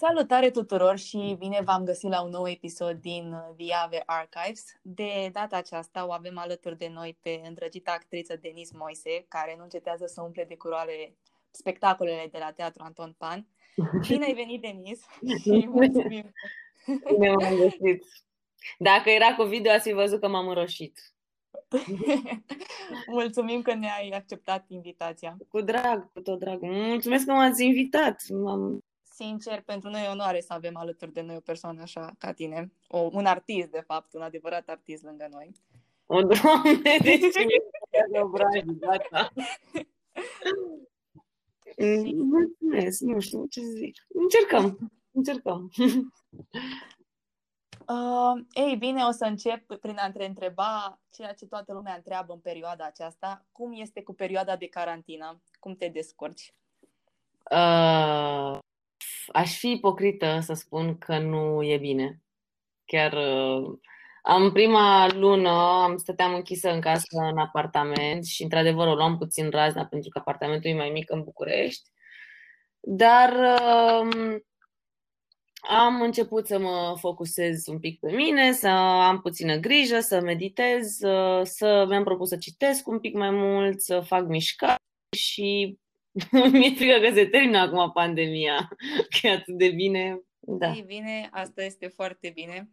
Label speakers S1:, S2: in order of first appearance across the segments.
S1: Salutare tuturor și bine v-am găsit la un nou episod din Viave Archives. De data aceasta o avem alături de noi pe îndrăgita actriță Denis Moise, care nu încetează să umple de curoare spectacolele de la Teatru Anton Pan. Bine ai venit, Denis! și mulțumim!
S2: Bine m-am găsit! Dacă era cu video, ați fi văzut că m-am înroșit.
S1: Mulțumim că ne-ai acceptat invitația.
S2: Cu drag, cu tot drag. Mulțumesc că m-ați invitat. M-am
S1: sincer, pentru noi e onoare să avem alături de noi o persoană așa ca tine, o, un artist, de fapt, un adevărat artist lângă noi.
S2: O, doamne, deci ce gata. Mulțumesc, nu știu ce să zic. Încercăm, încercăm.
S1: Uh, ei bine, o să încep prin a te întreba ceea ce toată lumea întreabă în perioada aceasta. Cum este cu perioada de carantină? Cum te descurci?
S2: Uh, aș fi ipocrită să spun că nu e bine. Chiar am uh, prima lună am stăteam închisă în casă, în apartament și într-adevăr o luam puțin razna pentru că apartamentul e mai mic în București. Dar um, am început să mă focusez un pic pe mine, să am puțină grijă, să meditez, uh, să mi-am propus să citesc un pic mai mult, să fac mișcare și Mi-e frică că se termină acum pandemia, că e atât de bine. Da.
S1: E bine, asta este foarte bine.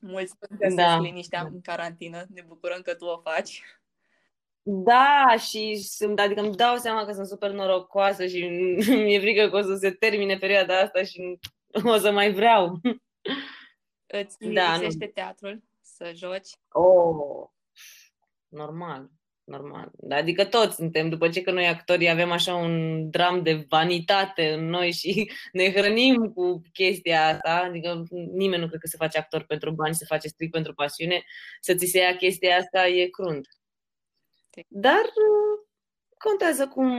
S1: Mulți găsesc da. liniștea în carantină. Ne bucurăm că tu o faci.
S2: Da, și sunt, adică îmi dau seama că sunt super norocoasă și mi-e frică că o să se termine perioada asta și o să mai vreau.
S1: Îți da, nu. teatrul să joci?
S2: Oh, normal normal. Adică toți suntem, după ce că noi actorii avem așa un dram de vanitate în noi și ne hrănim cu chestia asta, adică nimeni nu cred că se face actor pentru bani, se face strict pentru pasiune, să ți se ia chestia asta e crunt. Dar uh, contează cum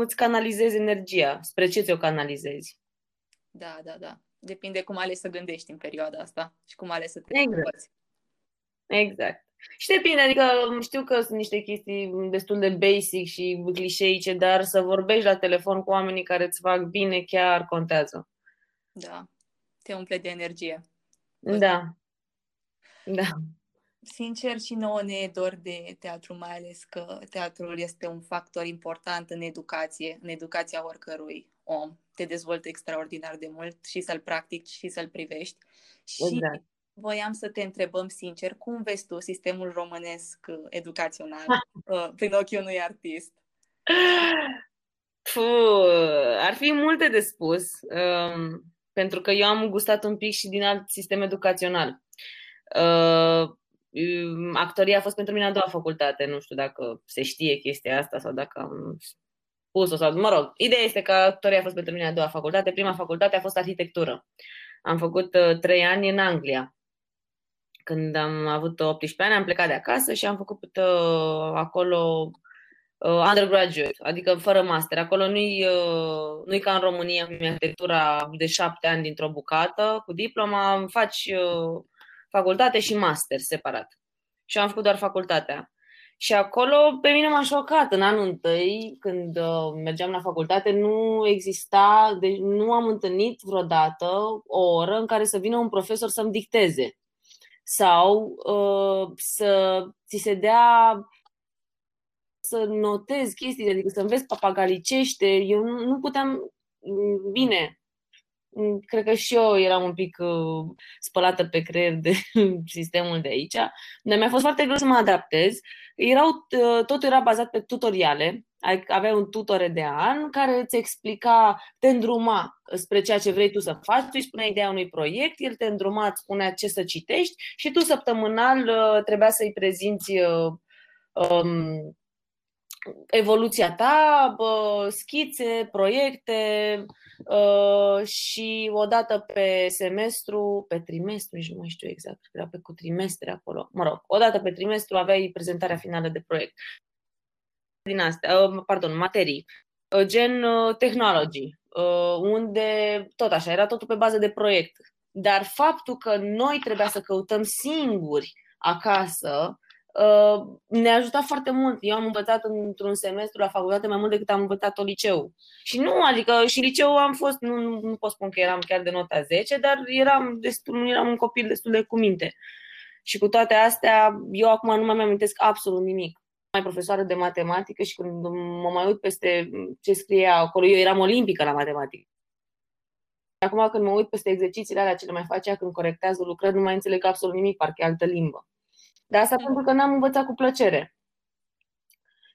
S2: îți canalizezi energia, spre ce ți-o canalizezi.
S1: Da, da, da. Depinde cum ales să gândești în perioada asta și cum ales să te
S2: exact. Exact. Și depinde, adică știu că sunt niște chestii destul de basic și clișeice, dar să vorbești la telefon cu oamenii care îți fac bine chiar contează.
S1: Da, te umple de energie.
S2: Da. Da.
S1: Sincer, și nouă ne e dor de teatru, mai ales că teatrul este un factor important în educație, în educația oricărui om. Te dezvoltă extraordinar de mult și să-l practici și să-l privești. Și exact voiam să te întrebăm sincer, cum vezi tu sistemul românesc uh, educațional uh, prin ochiul unui artist?
S2: Puh, ar fi multe de spus, um, pentru că eu am gustat un pic și din alt sistem educațional. Uh, um, actoria a fost pentru mine a doua facultate, nu știu dacă se știe chestia asta sau dacă am spus-o sau, mă rog, ideea este că actoria a fost pentru mine a doua facultate. Prima facultate a fost arhitectură. Am făcut uh, trei ani în Anglia când am avut 18 ani, am plecat de acasă și am făcut uh, acolo uh, undergraduate, adică fără master. Acolo nu-i, uh, nu-i ca în România, cu arhitectura de șapte ani dintr-o bucată, cu diploma, faci uh, facultate și master separat. Și am făcut doar facultatea. Și acolo pe mine m-a șocat. În anul întâi, când uh, mergeam la facultate, nu exista, deci nu am întâlnit vreodată o oră în care să vină un profesor să-mi dicteze sau uh, să ți se dea să notezi chestii, adică să înveți papagalicește. Eu nu, nu puteam, mm, bine, mm, cred că și eu eram un pic uh, spălată pe creier de sistemul de aici, dar mi-a fost foarte greu să mă adaptez. Erau, uh, totul era bazat pe tutoriale, aveai un tutore de an care îți explica, te îndruma spre ceea ce vrei tu să faci, tu îți spuneai ideea unui proiect, el te îndruma, îți spunea ce să citești și tu săptămânal uh, trebuia să-i prezinți uh, um, evoluția ta, uh, schițe, proiecte uh, și odată pe semestru, pe trimestru, nici nu mai știu exact, era pe cu trimestre acolo, mă rog, odată pe trimestru aveai prezentarea finală de proiect. Din astea, uh, pardon, materii, uh, gen uh, technology, unde tot așa, era totul pe bază de proiect. Dar faptul că noi trebuia să căutăm singuri acasă uh, ne-a ajutat foarte mult. Eu am învățat într-un semestru la facultate mai mult decât am învățat-o liceu. Și nu, adică și liceu am fost, nu, nu, nu pot spune că eram chiar de nota 10, dar eram, destul, eram un copil destul de cu minte. Și cu toate astea, eu acum nu mai amintesc absolut nimic. Mai profesoară de matematică și când mă mai uit peste ce scrie acolo, eu eram olimpică la matematică. Acum când mă uit peste exercițiile alea ce le mai face când corectează lucrări, nu mai înțeleg absolut nimic, parcă e altă limbă. Dar asta pentru că n-am învățat cu plăcere.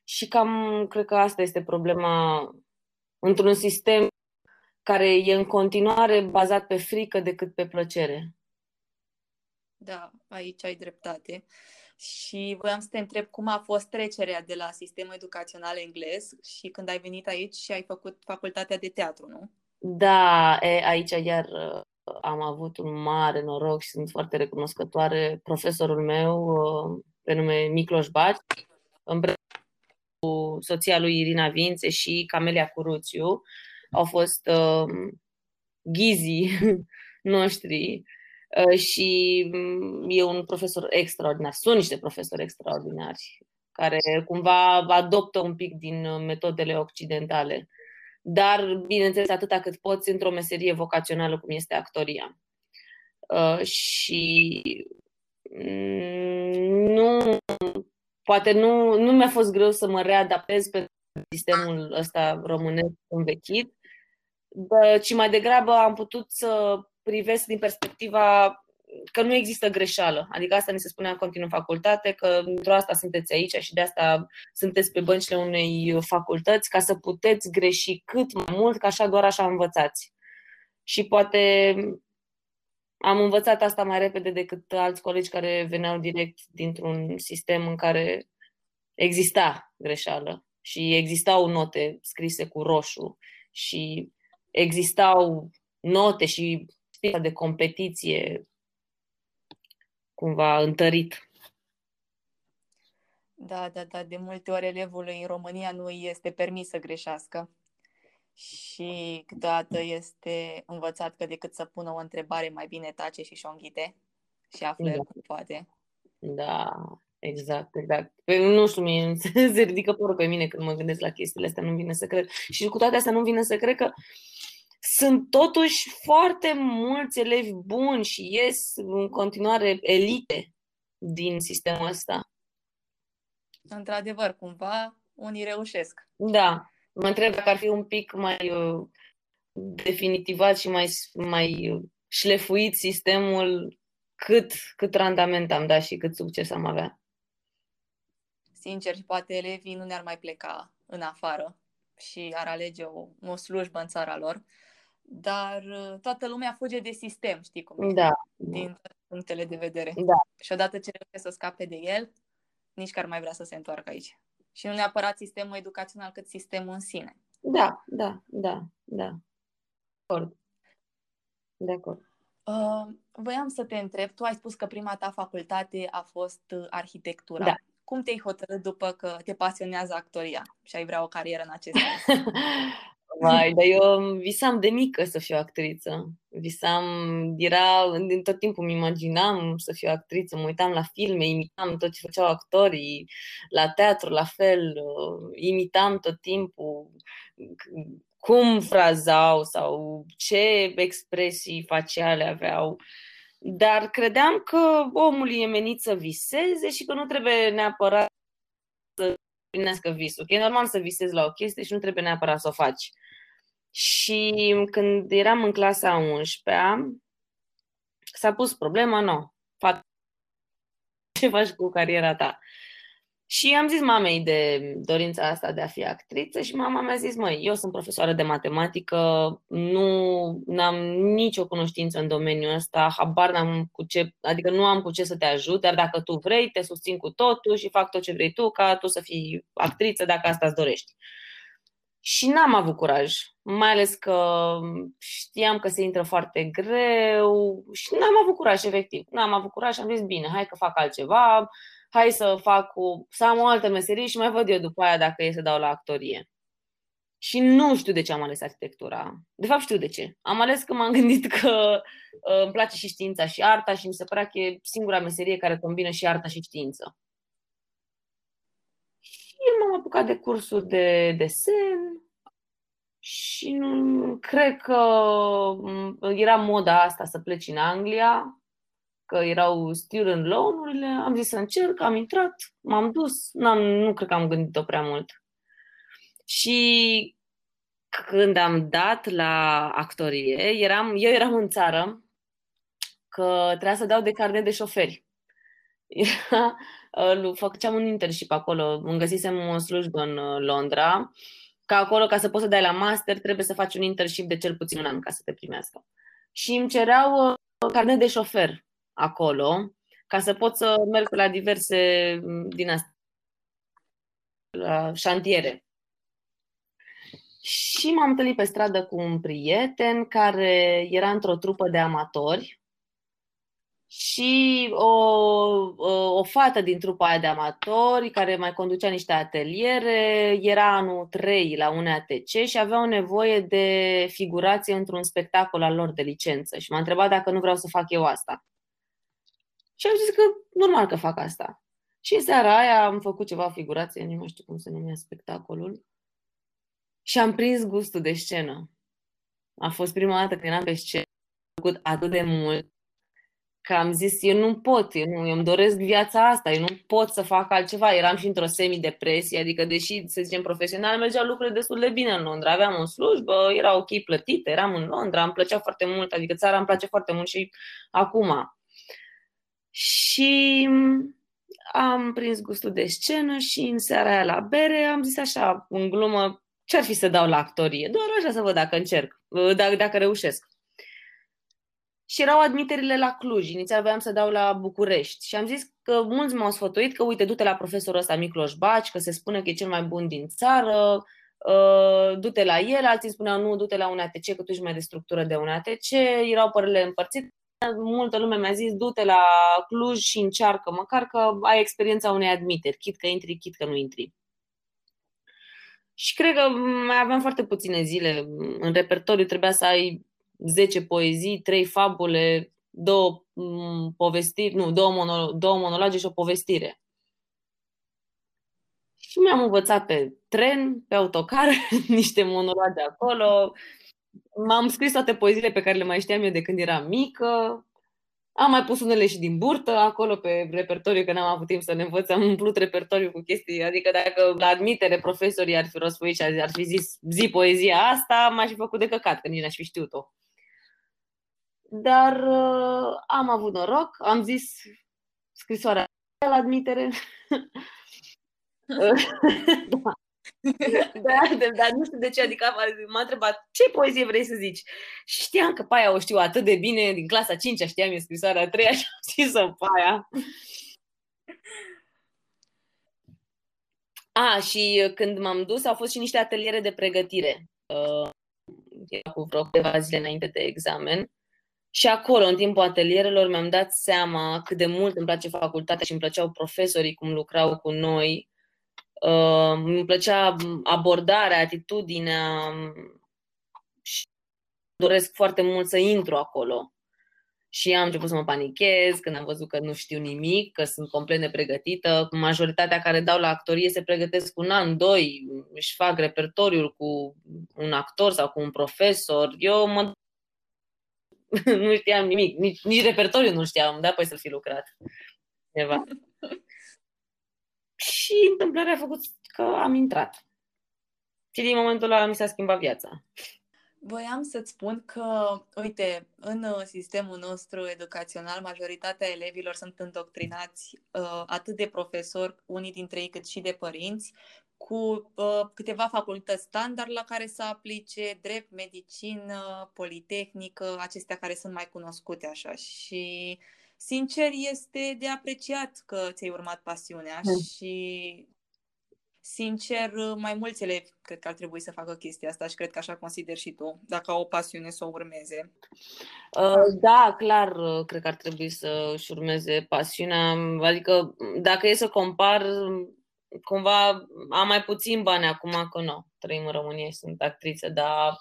S2: Și cam cred că asta este problema într-un sistem care e în continuare bazat pe frică decât pe plăcere.
S1: Da, aici ai dreptate. Și voiam să te întreb cum a fost trecerea de la sistemul educațional englez și când ai venit aici și ai făcut facultatea de teatru, nu?
S2: Da, e, aici iar uh, am avut un mare noroc și sunt foarte recunoscătoare. Profesorul meu, uh, pe nume Micloș Baci, împreună cu soția lui Irina Vințe și Camelia Curuțiu, au fost uh, ghizii noștri uh, și mm, e un profesor extraordinar. Sunt niște profesori extraordinari care cumva adoptă un pic din uh, metodele occidentale dar, bineînțeles, atâta cât poți într-o meserie vocațională cum este actoria. Uh, și mm, nu, poate nu, nu mi-a fost greu să mă readaptez pe sistemul ăsta românesc învechit, ci mai degrabă am putut să privesc din perspectiva că nu există greșeală. Adică asta ne se spunea în continuu în facultate, că într-o asta sunteți aici și de asta sunteți pe băncile unei facultăți, ca să puteți greși cât mai mult, că așa doar așa învățați. Și poate am învățat asta mai repede decât alți colegi care veneau direct dintr-un sistem în care exista greșeală și existau note scrise cu roșu și existau note și de competiție cumva întărit.
S1: Da, da, da. De multe ori elevului în România nu este permis să greșească și câteodată este învățat că decât să pună o întrebare, mai bine tace și și-o înghite și află da. cum poate.
S2: Da, exact, exact. Pe, nu știu, mie se ridică părul pe mine când mă gândesc la chestiile astea, nu vine să cred. Și cu toate astea nu vine să cred că uh, sunt totuși foarte mulți elevi buni și ies în continuare elite din sistemul ăsta.
S1: Într-adevăr, cumva, unii reușesc.
S2: Da. Mă întreb dacă ar fi un pic mai uh, definitivat și mai, mai uh, șlefuit sistemul, cât, cât randament am dat și cât succes am avea.
S1: Sincer, și poate elevii nu ne-ar mai pleca în afară și ar alege o, o slujbă în țara lor dar uh, toată lumea fuge de sistem, știi cum
S2: e? Da.
S1: Din punctele de vedere.
S2: Da.
S1: Și odată ce reușește să scape de el, nici că ar mai vrea să se întoarcă aici. Și nu neapărat sistemul educațional, cât sistemul în sine.
S2: Da, da, da, da. De acord. De acord.
S1: Uh, voiam să te întreb, tu ai spus că prima ta facultate a fost uh, arhitectura.
S2: Da.
S1: Cum te-ai hotărât după că te pasionează actoria și ai vrea o carieră în acest sens?
S2: Vai, dar eu visam de mică să fiu actriță. Visam, era, din tot timpul îmi imaginam să fiu actriță, mă uitam la filme, imitam tot ce făceau actorii, la teatru la fel, imitam tot timpul cum frazau sau ce expresii faciale aveau. Dar credeam că omul e menit să viseze și că nu trebuie neapărat să împlinească visul. Că e normal să visezi la o chestie și nu trebuie neapărat să o faci. Și când eram în clasa 11 s-a pus problema, nu, ce faci cu cariera ta? Și am zis mamei de dorința asta de a fi actriță și mama mi-a zis, măi, eu sunt profesoară de matematică, nu am nicio cunoștință în domeniul ăsta, habar n-am cu ce, adică nu am cu ce să te ajut, dar dacă tu vrei, te susțin cu totul și fac tot ce vrei tu ca tu să fii actriță dacă asta îți dorești. Și n-am avut curaj, mai ales că știam că se intră foarte greu și n-am avut curaj, efectiv. N-am avut curaj și am zis, bine, hai că fac altceva, hai să fac o, să am o altă meserie și mai văd eu după aia dacă e să dau la actorie. Și nu știu de ce am ales arhitectura. De fapt știu de ce. Am ales că m-am gândit că uh, îmi place și știința și arta și mi se părea că e singura meserie care combină și arta și știință. M-am apucat de cursul de desen și nu, cred că mm, era moda asta să pleci în Anglia, că erau student loan-urile, am zis să încerc, am intrat, m-am dus, n-am, nu cred că am gândit-o prea mult. Și când am dat la actorie, eram, eu eram în țară că trebuia să dau de carnet de șoferi. Era, uh, făceam un internship acolo, îmi găsisem o slujbă în uh, Londra, ca acolo, ca să poți să dai la master, trebuie să faci un internship de cel puțin un an ca să te primească. Și îmi cereau uh, carnet de șofer acolo, ca să pot să merg la diverse mm, din astea, la șantiere. Și m-am întâlnit pe stradă cu un prieten care era într-o trupă de amatori și o, o, o fată din trupa aia de amatori care mai conducea niște ateliere, era anul 3 la un ATC și aveau nevoie de figurație într-un spectacol al lor de licență și m-a întrebat dacă nu vreau să fac eu asta. Și am zis că normal că fac asta. Și în seara aia am făcut ceva figurație, nu mai știu cum se numea spectacolul, și am prins gustul de scenă. A fost prima dată când eram pe scenă, am făcut atât de mult, că am zis, eu nu pot, eu, nu, eu îmi doresc viața asta, eu nu pot să fac altceva. Eram și într-o semi-depresie, adică deși, să zicem, profesional, mergeau lucrurile destul de bine în Londra. Aveam o slujbă, era ok plătită, eram în Londra, îmi plăcea foarte mult, adică țara îmi place foarte mult și acum. Și am prins gustul de scenă și în seara aia la bere am zis așa, în glumă, ce-ar fi să dau la actorie? Doar așa să văd dacă încerc, dacă, dacă reușesc. Și erau admiterile la Cluj. Inițial voiam să dau la București. Și am zis că mulți m-au sfătuit că, uite, du-te la profesorul ăsta Micloș Baci, că se spune că e cel mai bun din țară, uh, du-te la el, alții spuneau nu, du-te la un ATC, că tu ești mai de structură de un ATC. Erau părerile împărțite multă lume mi-a zis du-te la Cluj și încearcă, măcar că ai experiența unei admiteri, chit că intri, chit că nu intri. Și cred că mai aveam foarte puține zile. În repertoriu trebuia să ai 10 poezii, 3 fabule, două mm, povestiri, nu, două, mono, două monologe și o povestire. Și mi-am învățat pe tren, pe autocar, niște monologe acolo, M-am scris toate poeziile pe care le mai știam eu de când eram mică. Am mai pus unele și din burtă acolo pe repertoriu, că n-am avut timp să ne învăț. Am umplut repertoriu cu chestii. Adică dacă la admitere profesorii ar fi răspuit și ar fi zis zi poezia asta, m-aș fi făcut de căcat, că nici n-aș fi știut-o. Dar uh, am avut noroc, am zis scrisoarea la admitere. da. da, da, dar nu știu de ce, adică m-a întrebat ce poezie vrei să zici. Și știam că Paia o știu atât de bine, din clasa 5 știam eu scrisoarea a 3 și am zis-o Paia. A, și când m-am dus, au fost și niște ateliere de pregătire. Uh, cu vreo câteva zile înainte de examen. Și acolo, în timpul atelierelor, mi-am dat seama cât de mult îmi place facultatea și îmi plăceau profesorii cum lucrau cu noi Uh, îmi plăcea abordarea, atitudinea și doresc foarte mult să intru acolo. Și am început să mă panichez când am văzut că nu știu nimic, că sunt complet nepregătită. Majoritatea care dau la actorie se pregătesc un an, doi, își fac repertoriul cu un actor sau cu un profesor. Eu mă nu știam nimic, nici, nici repertoriul nu știam, da, păi să fi lucrat. Ceva. Și întâmplarea a făcut că am intrat. Și din momentul ăla mi s-a schimbat viața.
S1: Voiam să-ți spun că, uite, în uh, sistemul nostru educațional, majoritatea elevilor sunt îndoctrinați uh, atât de profesori, unii dintre ei, cât și de părinți, cu uh, câteva facultăți standard la care să aplice drept, medicină, politehnică, acestea care sunt mai cunoscute așa. Și uh, sincer, este de apreciat că ți-ai urmat pasiunea mm. și sincer, mai mulți elevi cred că ar trebui să facă chestia asta și cred că așa consider și tu, dacă au o pasiune să o urmeze.
S2: Uh, da, clar, cred că ar trebui să-și urmeze pasiunea. Adică, dacă e să compar, cumva am mai puțin bani acum că nu, trăim în România și sunt actriță, dar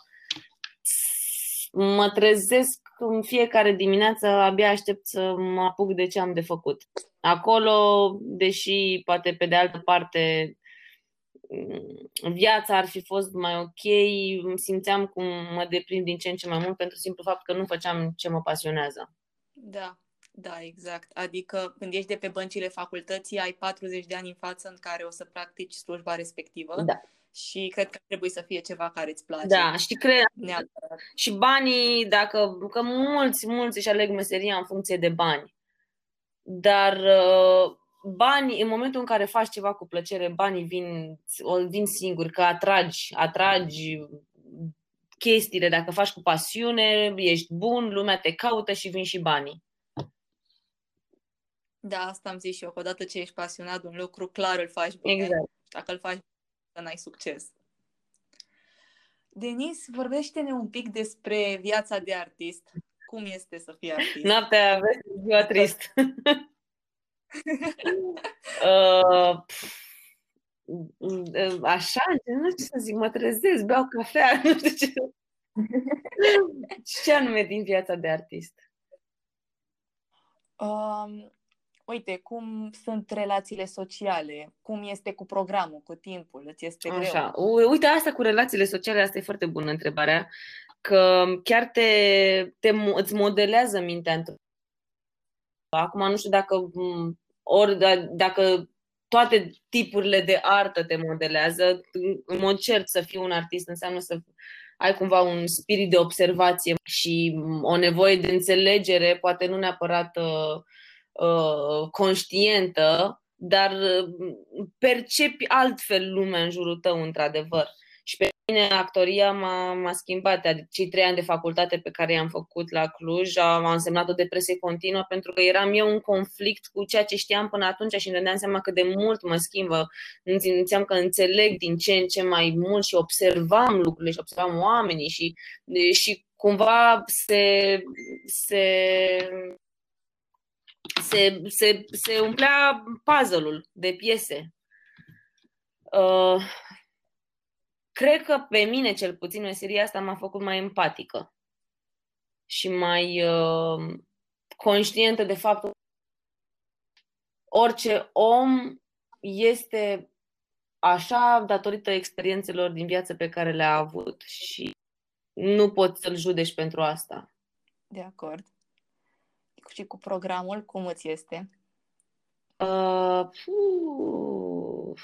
S2: mă trezesc în fiecare dimineață abia aștept să mă apuc de ce am de făcut. Acolo, deși poate pe de altă parte viața ar fi fost mai ok, simțeam cum mă deprind din ce în ce mai mult pentru simplu fapt că nu făceam ce mă pasionează.
S1: Da, da, exact. Adică când ești de pe băncile facultății, ai 40 de ani în față în care o să practici slujba respectivă.
S2: Da.
S1: Și cred că trebuie să fie ceva care îți place.
S2: Da, și cred. Și banii, dacă. că mulți, mulți își aleg meseria în funcție de bani. Dar uh, banii, în momentul în care faci ceva cu plăcere, banii vin, vin singuri, că atragi, atragi chestiile, dacă faci cu pasiune, ești bun, lumea te caută și vin și banii.
S1: Da, asta am zis și eu, că odată ce ești pasionat de un lucru, clar îl faci bine.
S2: Exact.
S1: Dacă îl faci bine, n-ai succes. Denis, vorbește-ne un pic despre viața de artist. Cum este să fii artist?
S2: Noaptea aveți ziua trist. uh, așa, nu știu ce să zic, mă trezesc, beau cafea, nu știu ce. ce anume din viața de artist?
S1: Um, uite, cum sunt relațiile sociale, cum este cu programul, cu timpul, îți este
S2: Așa. greu? Uite, asta cu relațiile sociale, asta e foarte bună întrebarea, că chiar te, te îți modelează mintea Acum nu știu dacă ori da, dacă toate tipurile de artă te modelează, în mod cert să fii un artist înseamnă să ai cumva un spirit de observație și o nevoie de înțelegere, poate nu neapărat uh, uh, conștientă, dar uh, percepi altfel lumea în jurul tău, într-adevăr. Și pe mine actoria m-a, m-a schimbat. Adică cei trei ani de facultate pe care i-am făcut la Cluj am însemnat o depresie continuă pentru că eram eu în conflict cu ceea ce știam până atunci și îmi dădeam seama cât de mult mă schimbă. Înțeam că înțeleg din ce în ce mai mult și observam lucrurile și observam oamenii și, și cumva se, se se, se, se umplea puzzle-ul de piese. Uh, cred că pe mine, cel puțin, meseria asta m-a făcut mai empatică și mai uh, conștientă de faptul că orice om este așa datorită experiențelor din viață pe care le-a avut și nu poți să-l judești pentru asta.
S1: De acord. Și cu programul, cum îți este?
S2: Uh, uh,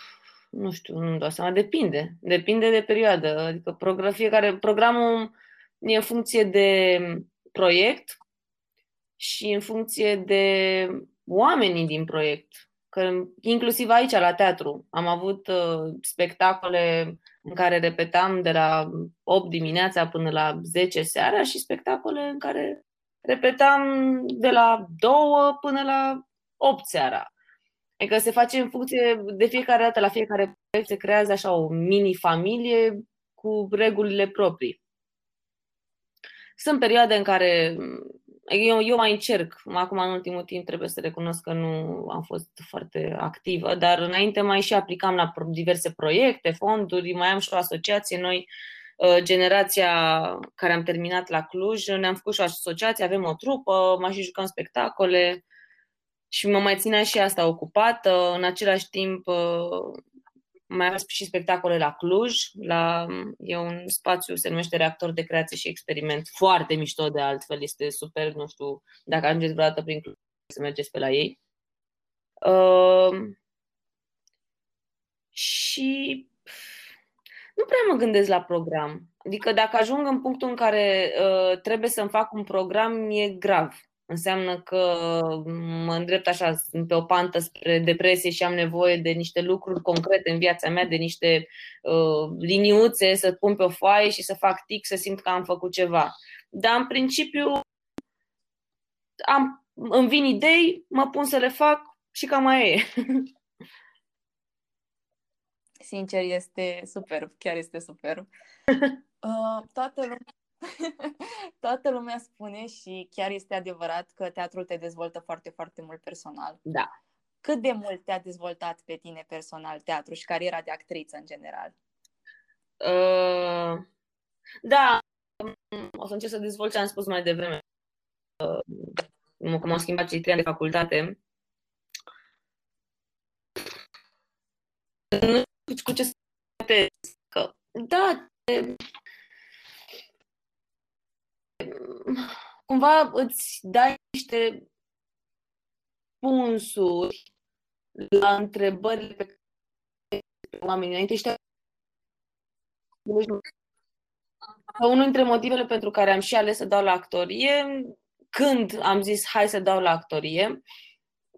S2: nu știu, nu dau seama, depinde. Depinde de perioadă. Adică program, fiecare, programul e în funcție de proiect și în funcție de oamenii din proiect. Că inclusiv aici, la teatru, am avut uh, spectacole în care repetam de la 8 dimineața până la 10 seara și spectacole în care repetam de la 2 până la 8 seara. Adică se face în funcție de fiecare dată, la fiecare proiect se creează așa o mini-familie cu regulile proprii. Sunt perioade în care eu, eu mai încerc, acum în ultimul timp trebuie să recunosc că nu am fost foarte activă, dar înainte mai și aplicam la diverse proiecte, fonduri, mai am și o asociație, noi uh, generația care am terminat la Cluj, ne-am făcut și o asociație, avem o trupă, mai și jucăm spectacole, și mă mai ținea și asta ocupată. În același timp, uh, mai avem și spectacole la Cluj. La, e un spațiu, se numește Reactor de Creație și Experiment. Foarte mișto de altfel, este super, nu știu, dacă ajungeți vreodată prin Cluj, să mergeți pe la ei. Uh, și nu prea mă gândesc la program. Adică dacă ajung în punctul în care uh, trebuie să-mi fac un program, e grav. Înseamnă că mă îndrept așa, sunt pe o pantă spre depresie și am nevoie de niște lucruri concrete în viața mea, de niște uh, liniuțe să pun pe o foaie și să fac tic, să simt că am făcut ceva. Dar în principiu am, îmi vin idei, mă pun să le fac și cam mai e.
S1: Sincer, este super, chiar este super. Uh, toată lumea Toată lumea spune și chiar este adevărat că teatrul te dezvoltă foarte, foarte mult personal.
S2: Da.
S1: Cât de mult te-a dezvoltat pe tine personal teatru și cariera de actriță în general?
S2: Uh, da, o să încerc să dezvolt ce am spus mai devreme. Uh, cum am schimbat cei trei ani de facultate. Nu știu cu ce să da, cumva îți dai niște punsuri la întrebările pe care oamenii înainte știa unul dintre motivele pentru care am și ales să dau la actorie, când am zis hai să dau la actorie,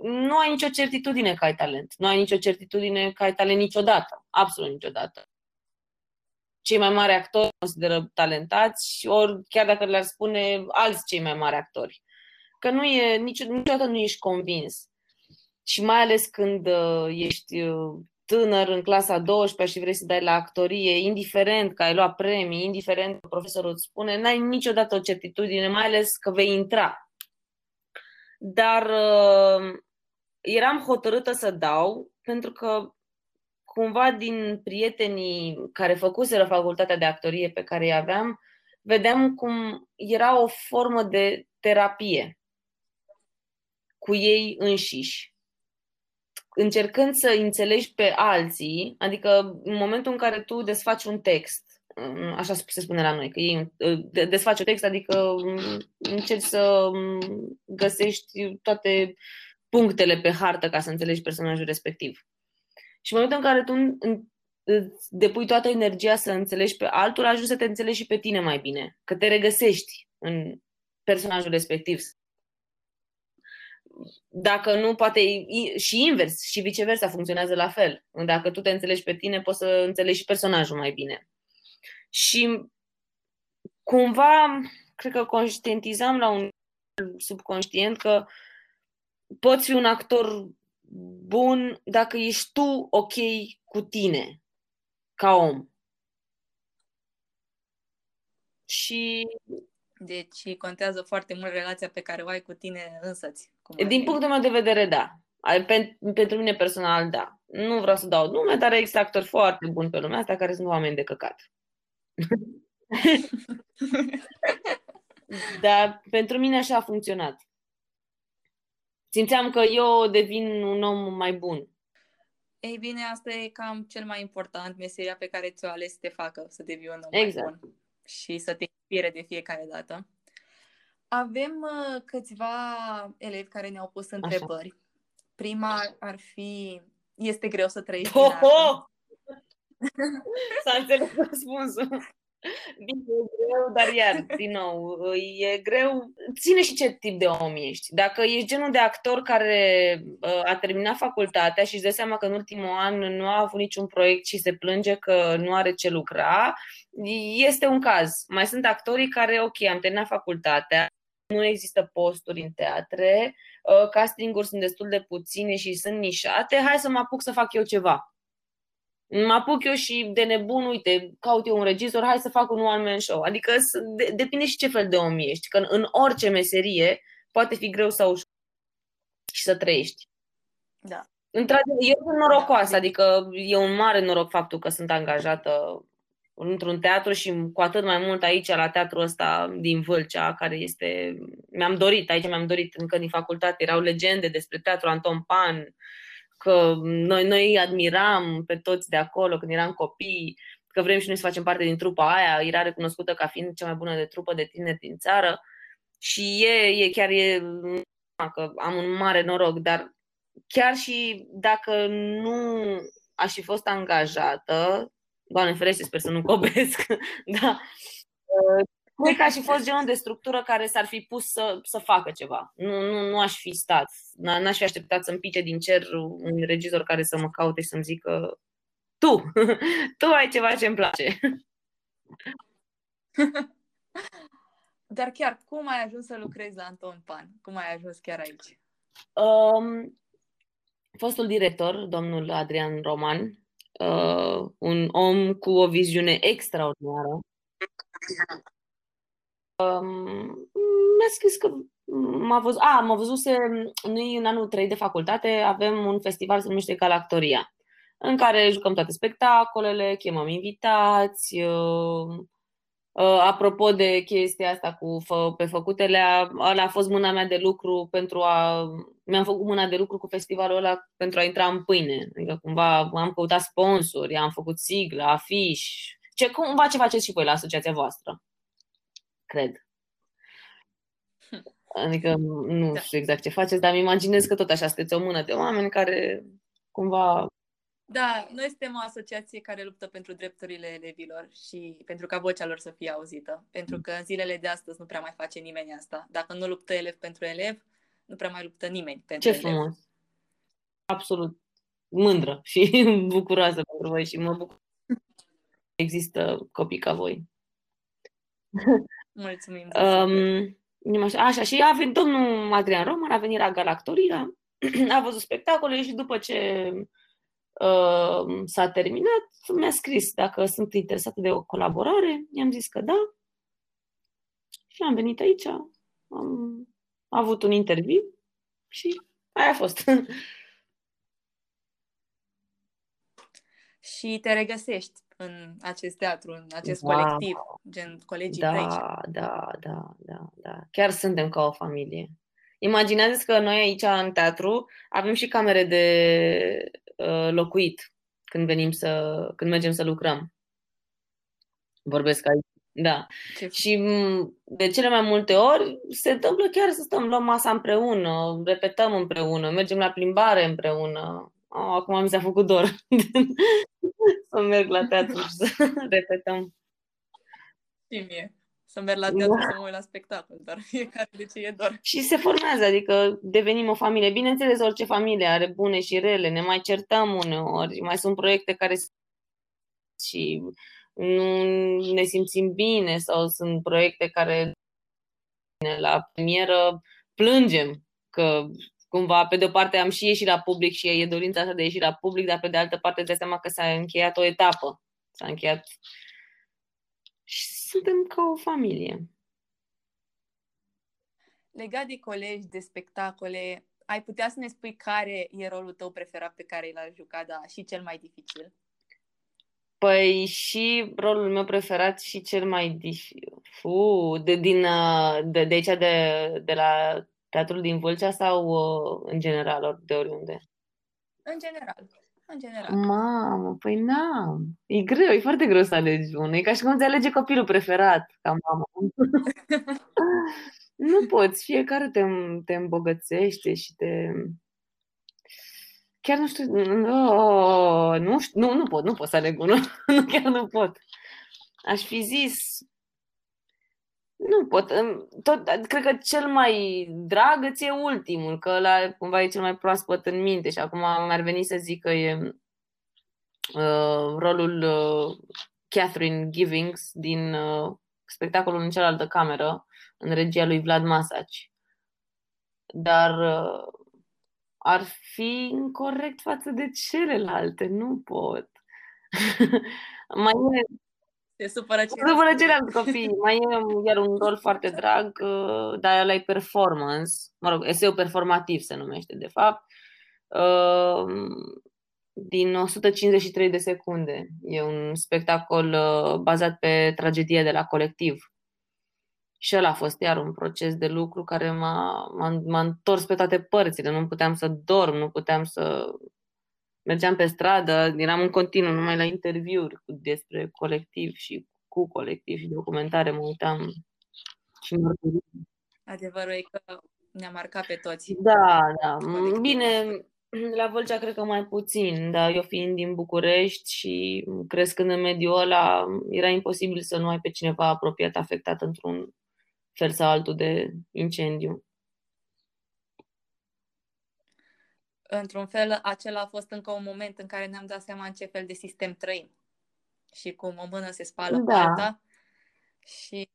S2: nu ai nicio certitudine că ai talent. Nu ai nicio certitudine că ai talent niciodată. Absolut niciodată. Cei mai mari actori consideră talentați, ori chiar dacă le-ar spune alți cei mai mari actori. Că nu e, niciodată nu ești convins. Și mai ales când uh, ești uh, tânăr în clasa 12 și vrei să dai la actorie, indiferent că ai luat premii, indiferent că profesorul îți spune, n-ai niciodată o certitudine, mai ales că vei intra. Dar uh, eram hotărâtă să dau pentru că cumva din prietenii care făcuseră facultatea de actorie pe care îi aveam, vedeam cum era o formă de terapie cu ei înșiși. Încercând să înțelegi pe alții, adică în momentul în care tu desfaci un text, mm, așa se spune la noi, că ei desfaci un text, adică mm, încerci să mm, găsești toate punctele pe hartă ca să înțelegi personajul respectiv. Și în momentul în care tu depui toată energia să înțelegi pe altul, ajungi să te înțelegi și pe tine mai bine, că te regăsești în personajul respectiv dacă nu, poate și invers, și viceversa funcționează la fel. Dacă tu te înțelegi pe tine, poți să înțelegi și personajul mai bine. Și cumva, cred că conștientizam la un subconștient că poți fi un actor bun dacă ești tu ok cu tine, ca om. Și
S1: deci contează foarte mult relația pe care o ai cu tine însăți.
S2: Din punctul meu de vedere, da. Pentru mine personal, da. Nu vreau să dau nume, dar există actori foarte buni pe lumea asta care sunt oameni de căcat. dar pentru mine așa a funcționat. Simțeam că eu devin un om mai bun.
S1: Ei bine, asta e cam cel mai important, meseria pe care ți-o ales să te facă să devii un om
S2: exact.
S1: mai bun și să te inspire de fiecare dată. Avem uh, câțiva elevi care ne-au pus întrebări. Așa. Prima ar fi, este greu să trăiești oh, din oh!
S2: S-a înțeles răspunsul. Bine, e greu, dar iar, din nou, e greu. Ține și ce tip de om ești. Dacă ești genul de actor care uh, a terminat facultatea și își dă seama că în ultimul an nu a avut niciun proiect și se plânge că nu are ce lucra, este un caz. Mai sunt actorii care, ok, am terminat facultatea, nu există posturi în teatre, uh, castinguri sunt destul de puține și sunt nișate, hai să mă apuc să fac eu ceva mă apuc eu și de nebun, uite, caut eu un regizor, hai să fac un one-man show. Adică de, depinde și ce fel de om ești. Că în, în orice meserie poate fi greu sau ușor și să trăiești.
S1: Da.
S2: Într-adevăr, eu sunt norocoasă, adică e un mare noroc faptul că sunt angajată într-un teatru și cu atât mai mult aici, la teatrul ăsta din Vâlcea, care este... Mi-am dorit, aici mi-am dorit încă din facultate, erau legende despre teatru Anton Pan, că noi, noi admiram pe toți de acolo când eram copii, că vrem și noi să facem parte din trupa aia, era recunoscută ca fiind cea mai bună de trupă de tineri din țară și e, e chiar e că am un mare noroc, dar chiar și dacă nu aș fi fost angajată, Doamne ferește, sper să nu cobesc, da, Cred că aș fi fost genul de structură care s-ar fi pus să, să facă ceva. Nu, nu, nu aș fi stat. N-aș fi așteptat să-mi pice din cer un regizor care să mă caute și să-mi zică tu, tu ai ceva ce îmi place.
S1: Dar chiar, cum ai ajuns să lucrezi la Anton Pan? Cum ai ajuns chiar aici?
S2: Um, fostul director, domnul Adrian Roman, uh, un om cu o viziune extraordinară, mi-a scris că m-a văzut, a, m-a văzuse, noi în anul 3 de facultate avem un festival se numește Galactoria, în care jucăm toate spectacolele, chemăm invitați. Uh, uh, apropo de chestia asta cu fă, pe făcutele, ăla a fost mâna mea de lucru pentru a... Mi-am făcut mâna de lucru cu festivalul ăla pentru a intra în pâine. Adică cumva am căutat sponsori, am făcut siglă, afiș, ce, cumva ce faceți și voi la asociația voastră, cred. Adică nu da. știu exact ce faceți, dar îmi imaginez că tot așa sunteți o mână de oameni care cumva...
S1: Da, noi suntem o asociație care luptă pentru drepturile elevilor și pentru ca vocea lor să fie auzită. Pentru că în zilele de astăzi nu prea mai face nimeni asta. Dacă nu luptă elev pentru elev, nu prea mai luptă nimeni pentru
S2: Ce elev. frumos! Absolut mândră și bucuroasă pentru voi și mă bucur există copii ca voi.
S1: Mulțumim!
S2: Um, Așa, și a venit domnul Adrian Roman, a venit la Galactoria, a văzut spectacole și după ce uh, s-a terminat, mi-a scris dacă sunt interesată de o colaborare. I-am zis că da. Și am venit aici, am avut un interviu și aia a fost.
S1: și te regăsești în acest teatru, în acest wow. colectiv, gen colegii
S2: da,
S1: tăi.
S2: Da, da, da, da. Chiar suntem ca o familie. Imaginează că noi aici în teatru avem și camere de uh, locuit când venim să, când mergem să lucrăm. Vorbesc aici. Da. Ce și de cele mai multe ori se întâmplă chiar să stăm la masa împreună, repetăm împreună, mergem la plimbare împreună. Oh, acum mi s-a făcut dor să merg la teatru și să repetăm.
S1: Și mie. Să merg la teatru da. să mă uit la spectacol, dar fiecare de ce e dor.
S2: Și se formează, adică devenim o familie. Bineînțeles, orice familie are bune și rele, ne mai certăm uneori, mai sunt proiecte care și nu ne simțim bine sau sunt proiecte care la premieră plângem că cumva, pe de o parte am și ieșit la public și e dorința asta de a ieși la public, dar pe de altă parte îți dai seama că s-a încheiat o etapă. S-a încheiat și suntem ca o familie.
S1: Legat de colegi, de spectacole, ai putea să ne spui care e rolul tău preferat pe care l-ai jucat, da, și cel mai dificil?
S2: Păi și rolul meu preferat și cel mai dificil. De, din, de, de aici, de, de la Teatrul din Vâlcea sau uh, în general, ori de oriunde?
S1: În general. În general.
S2: Mamă, păi n-am. E greu, e foarte greu să alegi unul. E ca și cum îți alege copilul preferat, ca mamă. nu poți, fiecare te, te îmbogățește și te... Chiar nu știu, oh, nu, știu nu, nu pot, nu pot să aleg unul, chiar nu pot. Aș fi zis nu pot. Tot, cred că cel mai drag îți e ultimul, că la cumva e cel mai proaspăt în minte și acum mi-ar veni să zic că e uh, rolul uh, Catherine Givings din uh, spectacolul în cealaltă cameră, în regia lui Vlad Masaci. Dar uh, ar fi incorrect față de celelalte, nu pot. mai e
S1: se supără
S2: ceilalți. supără ceilalți copii. Mai e iar un rol foarte drag, uh, dar ăla e performance. Mă rog, eseu performativ se numește, de fapt. Uh, din 153 de secunde. E un spectacol uh, bazat pe tragedia de la colectiv. Și ăla a fost iar un proces de lucru care m-a, m-a, m-a întors pe toate părțile. Nu puteam să dorm, nu puteam să mergeam pe stradă, eram în continuu numai la interviuri despre colectiv și cu colectiv și documentare, mă uitam și mărturii.
S1: Adevărul e că ne-a marcat pe toți.
S2: Da, da. Colectiv. Bine, la Vâlcea cred că mai puțin, dar eu fiind din București și crescând în mediul ăla, era imposibil să nu ai pe cineva apropiat afectat într-un fel sau altul de incendiu.
S1: Într-un fel, acela a fost încă un moment în care ne-am dat seama în ce fel de sistem trăim și cum o mână se spală da. alta și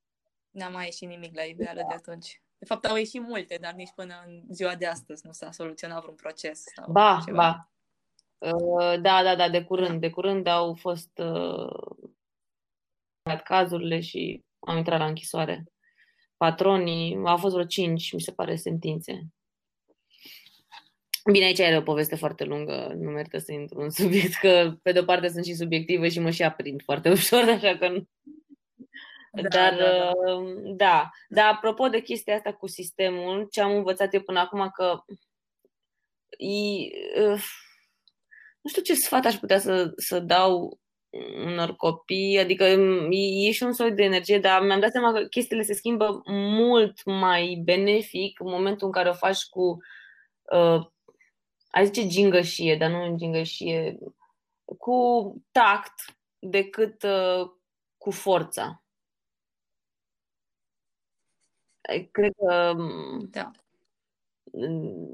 S1: n-a mai ieșit nimic la ideală da. de atunci. De fapt, au ieșit multe, dar nici până în ziua de astăzi nu s-a soluționat vreun proces. Sau
S2: ba, ceva. ba. Uh, da, da, da, de curând. De curând au fost uh, cazurile și am intrat la închisoare. Patronii, au fost vreo cinci, mi se pare, sentințe. Bine, aici e o poveste foarte lungă, nu merită să intru în subiect, că pe de-o parte sunt și subiective și mă și aprind foarte ușor, așa că nu. Da, Dar, da, da. Uh, da. Dar apropo de chestia asta cu sistemul, ce am învățat eu până acum că e, uh, nu știu ce sfat aș putea să, să dau unor copii, adică e, e și un soi de energie, dar mi-am dat seama că chestiile se schimbă mult mai benefic în momentul în care o faci cu, uh, ai zice gingășie, dar nu gingășie, cu tact decât uh, cu forța. Cred că
S1: da.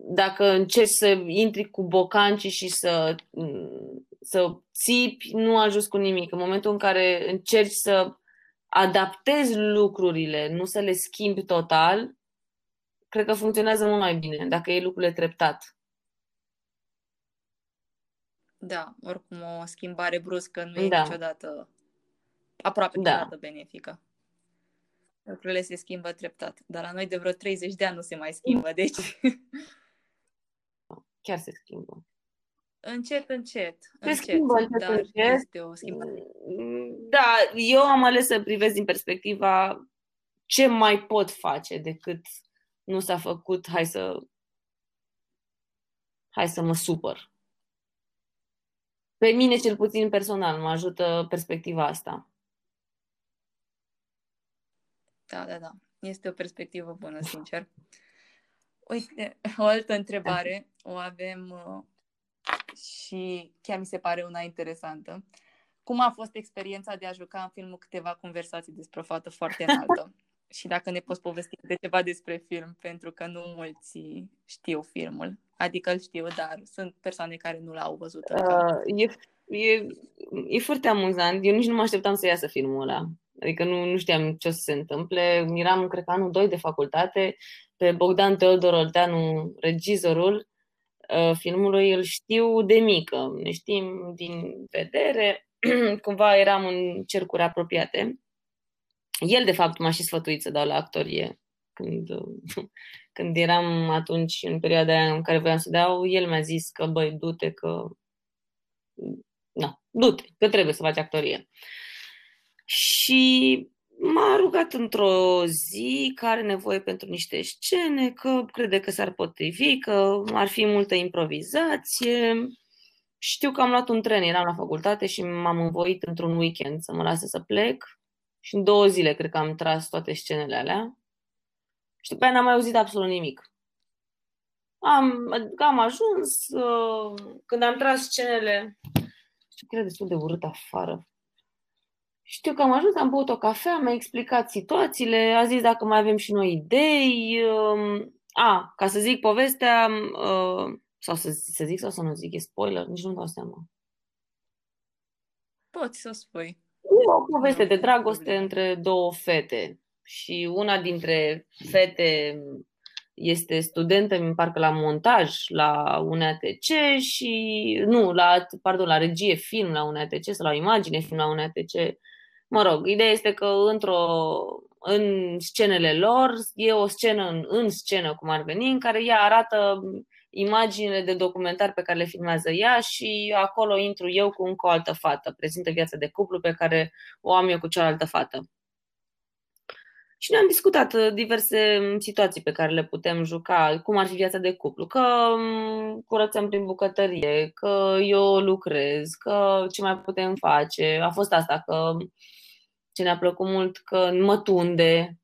S2: dacă încerci să intri cu bocanci și să, să țipi, nu ajungi cu nimic. În momentul în care încerci să adaptezi lucrurile, nu să le schimbi total, cred că funcționează mult mai bine dacă e lucrurile treptat.
S1: Da, oricum o schimbare bruscă nu e da. niciodată, aproape da. niciodată benefică. Lucrurile se schimbă treptat, dar la noi de vreo 30 de ani nu se mai schimbă, deci...
S2: Chiar se schimbă.
S1: Încet, încet.
S2: Se încet, schimbă încet,
S1: dar
S2: încet.
S1: este o schimbare.
S2: Da, eu am ales să privesc din perspectiva ce mai pot face decât nu s-a făcut, hai să hai să mă supăr. Pe mine, cel puțin personal, mă ajută perspectiva asta.
S1: Da, da, da. Este o perspectivă bună, sincer. Uite, o altă întrebare o avem uh, și chiar mi se pare una interesantă. Cum a fost experiența de a juca în filmul câteva conversații despre o fată foarte înaltă? și dacă ne poți povesti de ceva despre film, pentru că nu mulți știu filmul. Adică îl știu, dar sunt persoane care nu l-au văzut încă.
S2: Uh, e, e, e foarte amuzant. Eu nici nu mă așteptam să iasă filmul ăla. Adică nu, nu știam ce o să se întâmple. Eram, cred că, anul 2 de facultate. Pe Bogdan Teodor Olteanu, regizorul uh, filmului, îl știu de mică. Ne știm din vedere. Cumva eram în cercuri apropiate. El, de fapt, m-a și sfătuit să dau la actorie. Când, când eram atunci, în perioada aia în care voiam să dau, el mi-a zis că, băi, du-te, că... Na, du-te, că trebuie să faci actorie. Și m-a rugat într-o zi că are nevoie pentru niște scene, că crede că s-ar potrivi, că ar fi multă improvizație. Știu că am luat un tren, eram la facultate și m-am învoit într-un weekend să mă lase să plec și în două zile cred că am tras toate scenele alea. Și după aia n-am mai auzit absolut nimic. Am, adică am ajuns, uh, când am tras scenele, știu că era destul de urât afară. Știu că am ajuns, am băut o cafea, mi-a explicat situațiile, a zis dacă mai avem și noi idei. Uh, a, ca să zic povestea, uh, sau să, să zic sau să nu zic, e spoiler, nici nu-mi dau seama.
S1: Poți să spui.
S2: E o poveste de dragoste între două fete și una dintre fete este studentă, mi parcă la montaj la UNATC și nu, la, pardon, la regie film la UNATC sau la imagine film la UNATC. Mă rog, ideea este că într-o, în scenele lor e o scenă în, în scenă, cum ar veni, în care ea arată imaginile de documentar pe care le filmează ea și acolo intru eu cu încă o altă fată. Prezintă viața de cuplu pe care o am eu cu cealaltă fată. Și ne-am discutat uh, diverse mm, situații pe care le putem juca, cum ar fi viața de cuplu, că mm, curățăm prin bucătărie, că eu lucrez, că ce mai putem face. A fost asta, că ce ne-a plăcut mult, că mă tunde,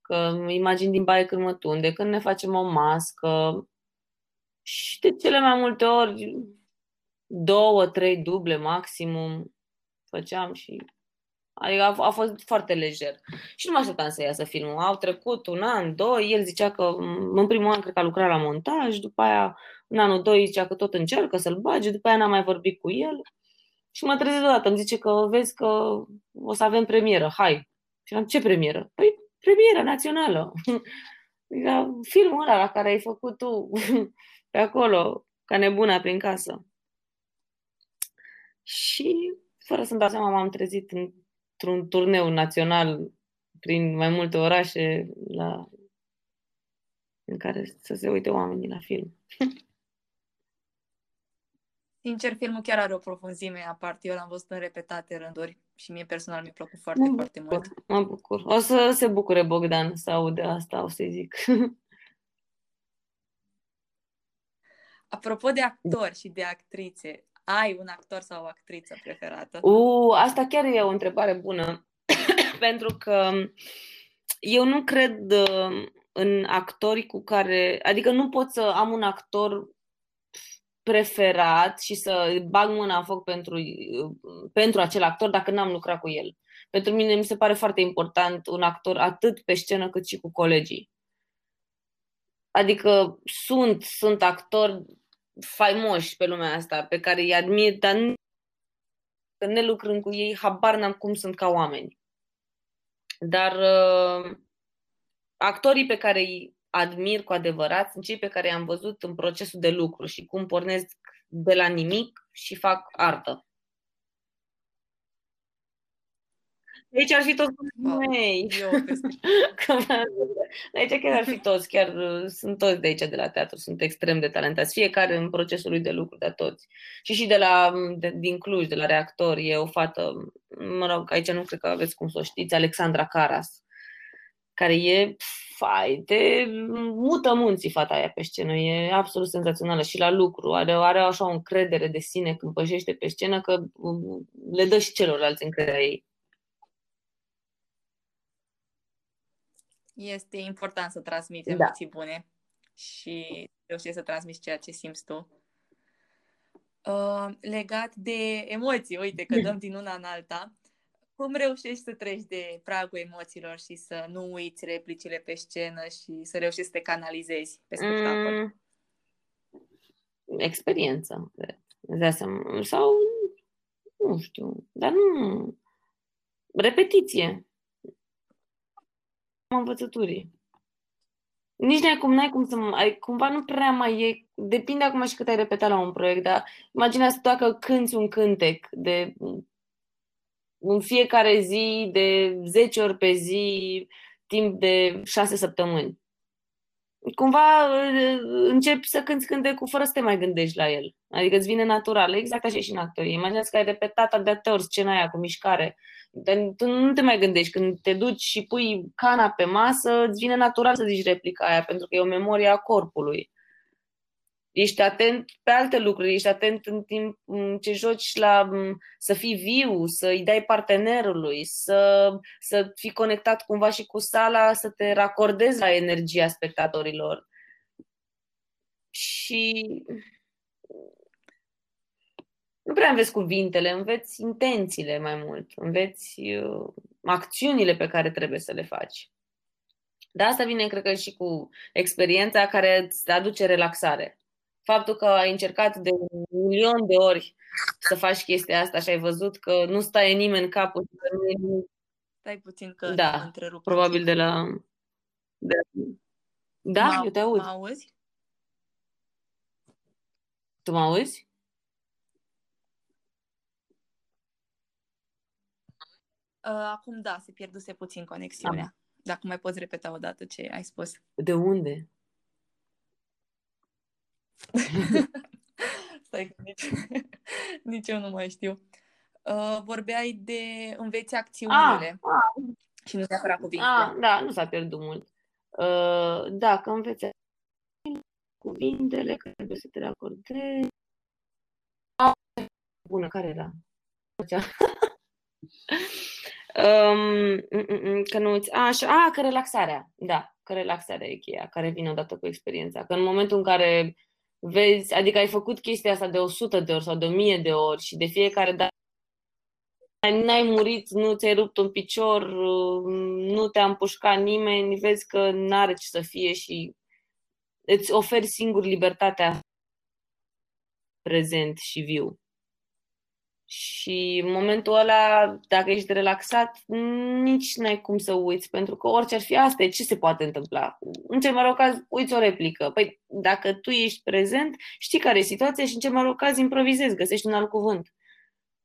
S2: că imagini din baie când mă tunde, când ne facem o mască, și de cele mai multe ori, două, trei duble maximum făceam și Adică a, a fost foarte lejer. Și nu mă așteptam să iasă filmul. Au trecut un an, doi, el zicea că în primul an cred că a lucrat la montaj, după aia în anul doi zicea că tot încearcă să-l bage, după aia n-am mai vorbit cu el. Și mă trezesc deodată, îmi zice că vezi că o să avem premieră, hai. Și am ce premieră? Păi premieră națională. Adică filmul ăla la care ai făcut tu pe acolo, ca nebuna prin casă. Și fără să-mi dau seama, m-am trezit într-un turneu național prin mai multe orașe la... în care să se uite oamenii la film.
S1: Sincer, filmul chiar are o profunzime aparte. Eu l-am văzut în repetate rânduri și mie personal mi-a plăcut foarte, mă foarte bucur, mult.
S2: Mă bucur. O să se bucure Bogdan să aude asta, o să-i zic.
S1: Apropo de actori și de actrițe, Ai un actor sau o actriță preferată?
S2: Uh, asta chiar e o întrebare bună, pentru că eu nu cred uh, în actorii cu care... Adică nu pot să am un actor preferat și să bag mâna în foc pentru, uh, pentru acel actor dacă n-am lucrat cu el. Pentru mine mi se pare foarte important un actor atât pe scenă cât și cu colegii. Adică sunt, sunt actori faimoși pe lumea asta, pe care îi admir, dar nu, ne lucrând cu ei, habar n-am cum sunt ca oameni. Dar uh, actorii pe care îi admir cu adevărat sunt cei pe care i-am văzut în procesul de lucru și cum pornesc de la nimic și fac artă. Aici ar fi toți mei. aici chiar ar fi toți, chiar uh, sunt toți de aici de la teatru, sunt extrem de talentați, fiecare în procesul lui de lucru, de toți. Și și de la, de, din Cluj, de la reactor, e o fată, mă rog, aici nu cred că aveți cum să o știți, Alexandra Caras, care e, fai, de mută munții fata aia pe scenă, e absolut senzațională și la lucru, are, are așa o încredere de sine când pășește pe scenă că um, le dă și celorlalți încrederea ei.
S1: Este important să transmiți da. emoții bune și reușești să transmiți ceea ce simți tu. Uh, legat de emoții, uite că dăm din una în alta, cum reușești să treci de pragul emoțiilor și să nu uiți replicile pe scenă și să reușești să te canalizezi pe spectacol? Mm,
S2: experiență, Sau, nu știu, dar nu... Repetiție învățăturii. Nici n-ai cum, n-ai cum să... Ai, cumva nu prea mai e... Depinde acum și cât ai repetat la un proiect, dar imaginează dacă cânti un cântec de în fiecare zi, de 10 ori pe zi, timp de 6 săptămâni. Cumva începi să cânti cântecul fără să te mai gândești la el. Adică îți vine natural. Exact așa și în actorie. Imaginează că ai repetat de atâtea ori scena aia cu mișcare tu nu te mai gândești. Când te duci și pui cana pe masă, îți vine natural să zici replica aia, pentru că e o memorie a corpului. Ești atent pe alte lucruri, ești atent în timp ce joci la să fii viu, să îi dai partenerului, să, să fii conectat cumva și cu sala, să te racordezi la energia spectatorilor. Și nu prea înveți cuvintele, înveți intențiile mai mult, înveți uh, acțiunile pe care trebuie să le faci. De asta vine, cred că, și cu experiența care îți aduce relaxare. Faptul că ai încercat de un milion de ori să faci chestia asta și ai văzut că nu stai nimeni în capul.
S1: Stai puțin că
S2: da, întrerup. probabil de la... De... Da, mă, eu te aud.
S1: Mă auzi?
S2: Tu mă auzi?
S1: Uh, acum da, se pierduse puțin conexiunea. Ah. Dacă mai poți repeta o dată ce ai spus.
S2: De unde?
S1: Stai, nici, nici eu nu mai știu. Uh, vorbeai de înveți acțiunile ah, ah. și nu neapărat cuvintele.
S2: Ah, da, nu s-a pierdut mult. Uh, da, că înveți cuvintele, că trebuie să te racordezi. Ah, bună, care era? Um, că nu uiți. A, așa, a, că relaxarea. Da, că relaxarea e cheia, care vine odată cu experiența. Că în momentul în care vezi, adică ai făcut chestia asta de 100 de ori sau de 1000 de ori și de fiecare dată n-ai murit, nu ți-ai rupt un picior, nu te-a împușcat nimeni, vezi că n-are ce să fie și îți oferi singur libertatea prezent și viu. Și în momentul ăla, dacă ești relaxat, nici n-ai cum să uiți, pentru că orice ar fi asta, ce se poate întâmpla? În cel mai rău caz, uiți o replică. Păi, dacă tu ești prezent, știi care e situația și în cel mai rău caz improvizezi, găsești un alt cuvânt.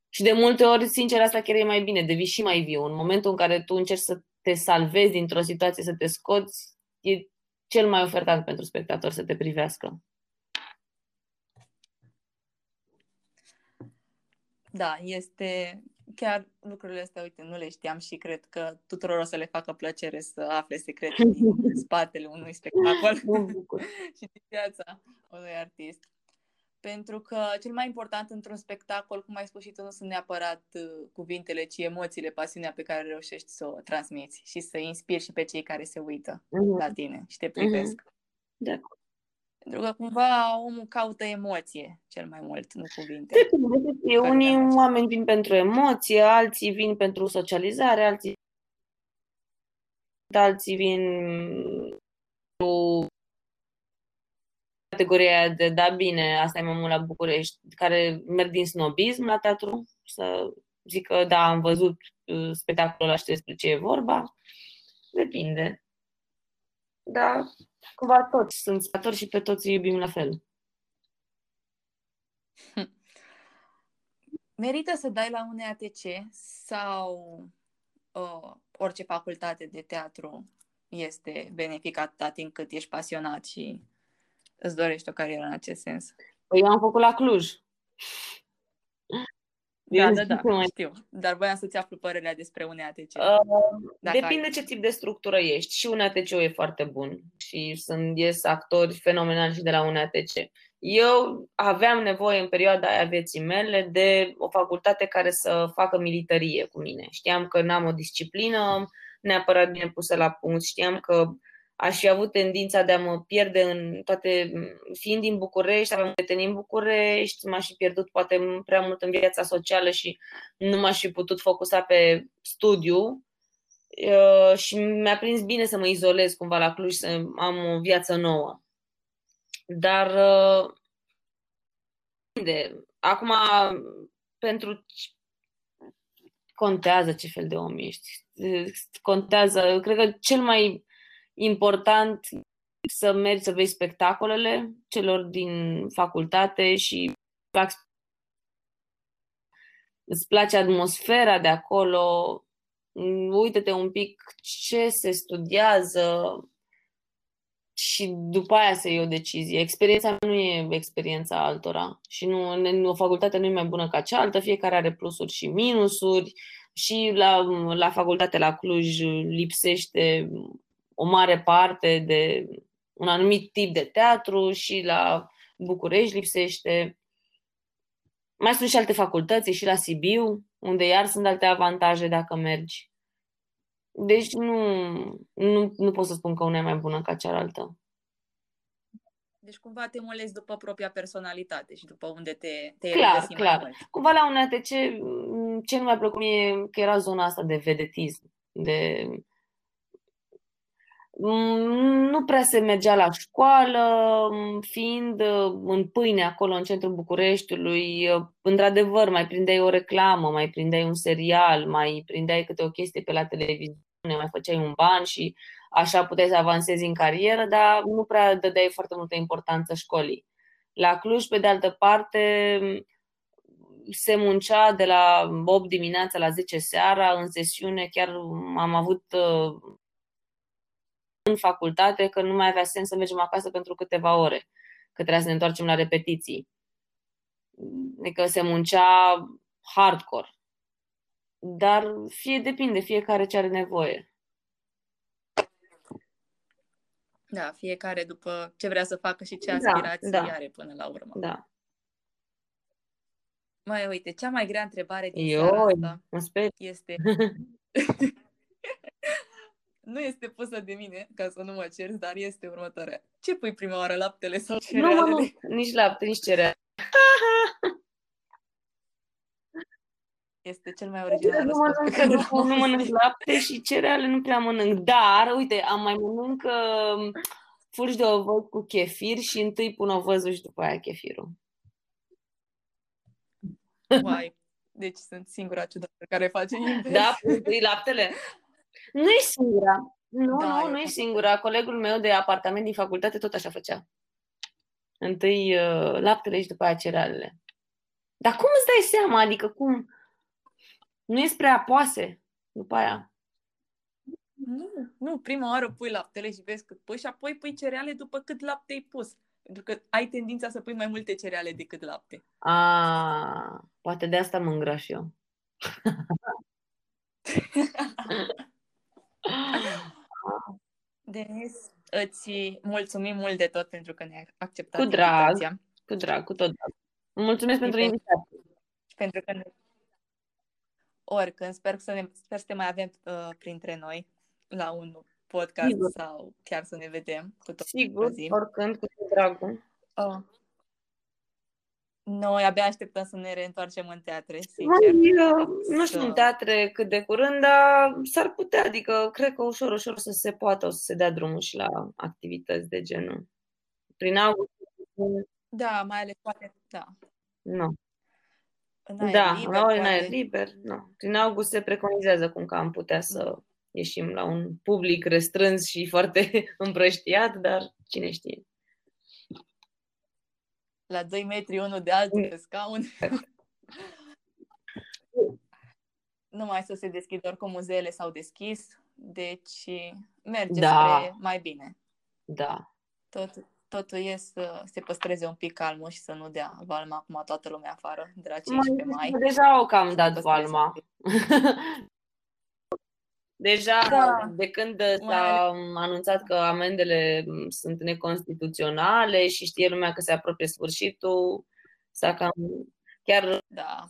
S2: Și de multe ori, sincer, asta chiar e mai bine, devii și mai viu. În momentul în care tu încerci să te salvezi dintr-o situație, să te scoți, e cel mai ofertant pentru spectator să te privească.
S1: Da, este chiar lucrurile astea, uite, nu le știam și cred că tuturor o să le facă plăcere să afle secrete din spatele unui spectacol și din viața unui artist. Pentru că cel mai important într-un spectacol, cum ai spus și tu, nu sunt neapărat uh, cuvintele, ci emoțiile, pasiunea pe care reușești să o transmiți și să inspiri și pe cei care se uită uh-huh. la tine și te privesc. Uh-huh.
S2: Da.
S1: Pentru că cumva omul caută emoție cel mai mult, nu cuvinte.
S2: Depinde. Unii oameni vin pentru emoție, alții vin pentru socializare, alții alții vin cu categoria de da bine, asta e mai mult la București, care merg din snobism la teatru, să zic că da, am văzut uh, spectacolul ăla și despre ce e vorba. Depinde. Da, cumva toți sunt spectatori și pe toți îi iubim la fel.
S1: Merită să dai la un ATC sau uh, orice facultate de teatru este benefic atâta timp cât ești pasionat și îți dorești o carieră în acest sens?
S2: Păi eu am făcut la Cluj.
S1: Da, da, da, știu. Dar voiam să-ți aflu părerea despre un ATC. Uh,
S2: depinde ai... ce tip de structură ești. Și un ATC e foarte bun. Și sunt ies actori fenomenali și de la un ATC. Eu aveam nevoie în perioada aia vieții mele de o facultate care să facă militarie cu mine. Știam că n-am o disciplină neapărat bine pusă la punct. Știam că aș fi avut tendința de a mă pierde în toate, fiind din București, aveam prietenii în București, m-aș fi pierdut poate prea mult în viața socială și nu m-aș fi putut focusa pe studiu uh, și mi-a prins bine să mă izolez cumva la Cluj, să am o viață nouă. Dar uh, de, acum pentru contează ce fel de om ești. Contează, cred că cel mai important să mergi să vezi spectacolele celor din facultate și îți place atmosfera de acolo, uite-te un pic ce se studiază și după aia să iei o decizie. Experiența nu e experiența altora și nu, o facultate nu e mai bună ca cealaltă, fiecare are plusuri și minusuri și la, la facultate la Cluj lipsește o mare parte de un anumit tip de teatru și la București lipsește. Mai sunt și alte facultăți, și la Sibiu, unde iar sunt alte avantaje dacă mergi. Deci nu, nu, nu pot să spun că una e mai bună ca cealaltă.
S1: Deci cumva te molezi după propria personalitate și după unde te, te
S2: clar, clar. Mai mult. Cumva la un ATC ce nu mi-a plăcut mie că era zona asta de vedetism, de Mm, nu prea se mergea la școală, mm, fiind uh, în pâine acolo în centrul Bucureștiului, uh, într-adevăr mai prindeai o reclamă, mai prindeai un serial, mai prindeai câte o chestie pe la televiziune, mai făceai un ban și așa puteai să avansezi în carieră, dar nu prea dădeai foarte multă importanță școlii. La Cluj, pe de altă parte, se muncea de la 8 dimineața la 10 seara, în sesiune chiar am avut uh, în facultate că nu mai avea sens să mergem acasă pentru câteva ore, că trebuia să ne întoarcem la repetiții. Adică se muncea hardcore. Dar fie depinde, fiecare ce are nevoie.
S1: Da, fiecare după ce vrea să facă și ce da, aspirații da, da. are până la urmă.
S2: Da.
S1: Mai uite, cea mai grea întrebare din Eu, seara asta este nu este pusă de mine, ca să nu mă cer, dar este următoarea. Ce pui prima oară, laptele sau cerealele?
S2: Nu, nu, nici lapte, nici cereale.
S1: Este cel mai original
S2: nu mănânc, nu, nu mănânc lapte și cereale nu prea mănânc. Dar, uite, am mai mănânc uh, furci de ovăz cu chefir și întâi pun ovăzul și după aia chefirul.
S1: Uai, deci sunt singura ciudată care face invers.
S2: Da, întâi laptele. Nu e singura. Nu, da, nu, nu e singura. Colegul meu de apartament din facultate tot așa făcea. Întâi uh, laptele și după aia cerealele. Dar cum îți dai seama? Adică cum? Nu e spre apoase după aia?
S1: Nu, nu. Prima oară pui laptele și vezi cât pui și apoi pui cereale după cât lapte ai pus. Pentru că ai tendința să pui mai multe cereale decât lapte.
S2: A, poate de asta mă îngraș eu.
S1: Denis, îți mulțumim mult de tot pentru că ne-ai acceptat
S2: Cu drag. invitația. Cu drag, cu tot drag. Mulțumesc pentru
S1: pentru-
S2: invitație.
S1: pentru că ne... oricând sper să, ne, sper să te mai avem uh, printre noi la un podcast
S2: Sigur.
S1: sau chiar să ne vedem cu tot
S2: Sigur,
S1: zi.
S2: oricând, cu tot dragul.
S1: Oh. Noi abia așteptăm să ne reîntoarcem în teatre, sincer.
S2: Mai, uh, nu știu
S1: Să-
S2: în teatre cât de curând, dar s-ar putea, adică cred că ușor, ușor să se poată, o să se dea drumul și la activități de genul. Prin august,
S1: Da, mai ales poate, da.
S2: nu.
S1: În aer
S2: Da,
S1: liber,
S2: la ori în
S1: poate.
S2: aer liber, nu. Prin august se preconizează cum că am putea să ieșim la un public restrâns și foarte împrăștiat, dar cine știe.
S1: La 2 metri unul de altul
S2: Mm.
S1: pe scaun. Numai să se deschidă oricum muzeele s-au deschis, deci merge
S2: Da.
S1: spre mai bine.
S2: Da.
S1: Tot, totul e să se păstreze un pic calmul și să nu dea valma acum toată lumea afară de la 15 mai.
S2: Deja au cam
S1: Să
S2: dat
S1: păstreze un
S2: valma.
S1: pic.
S2: Deja,
S1: Da.
S2: de când s-a anunțat că amendele m, sunt neconstituționale și știe lumea că se apropie sfârșitul, s-a cam... Chiar
S1: Da,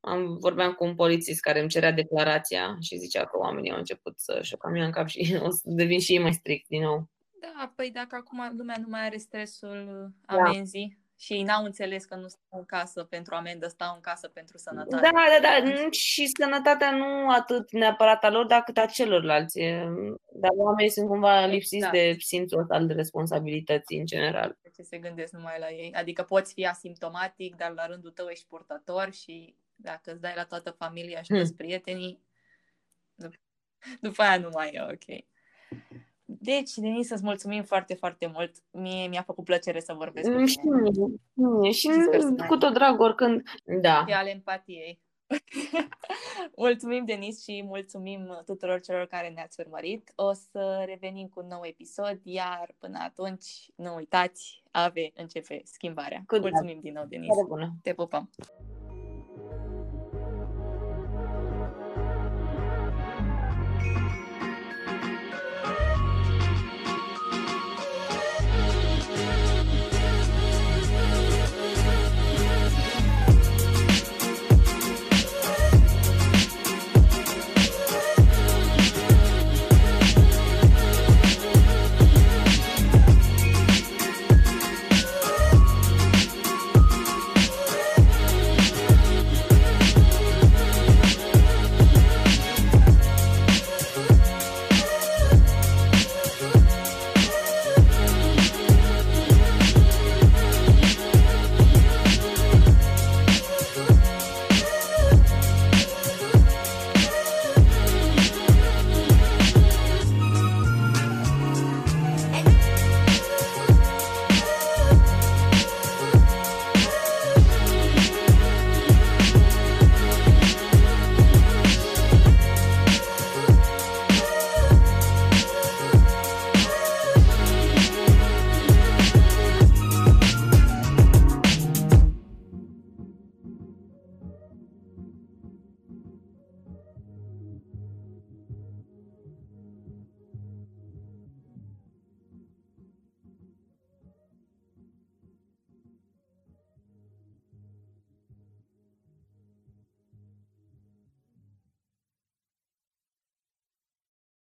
S2: am, vorbeam cu un polițist care îmi cerea declarația și zicea că oamenii au început să-și o cam ia în cap și o să devin și ei mai strict din nou.
S1: da, păi dacă acum lumea nu mai are stresul
S2: Da.
S1: amenzii și ei n-au înțeles că nu stau în casă pentru amendă, stau în casă pentru
S2: Da,
S1: sănătate.
S2: da, da. nu- Și sănătatea nu atât neapărat a lor, dar cât a celorlalți. E, Dar oamenii sunt cumva lipsiți
S1: Exact.
S2: de simțul ăsta al de responsabilității în general.
S1: ce se gândesc numai la ei. Adică poți fi asimptomatic, dar la rândul tău ești purtător și dacă îți dai la toată familia și
S2: Hmm.
S1: toți prietenii, după, după aia nu mai e ok. Deci, Denis, să-ți mulțumim foarte, foarte mult. Mie mi-a făcut plăcere să vorbesc cu
S2: Mm, Și
S1: tine.
S2: mie, și mie. Și
S1: Și sper să
S2: nu-
S1: mai-
S2: cu tot drag oricând. Da.
S1: Și ale empatiei. mulțumim, Denis, și mulțumim tuturor celor care ne-ați urmărit. O să revenim cu un nou episod, iar până atunci, nu uitați, AVE începe schimbarea.
S2: Cu drag.
S1: Mulțumim din nou, Denis.
S2: Seară bună.
S1: Te pupăm!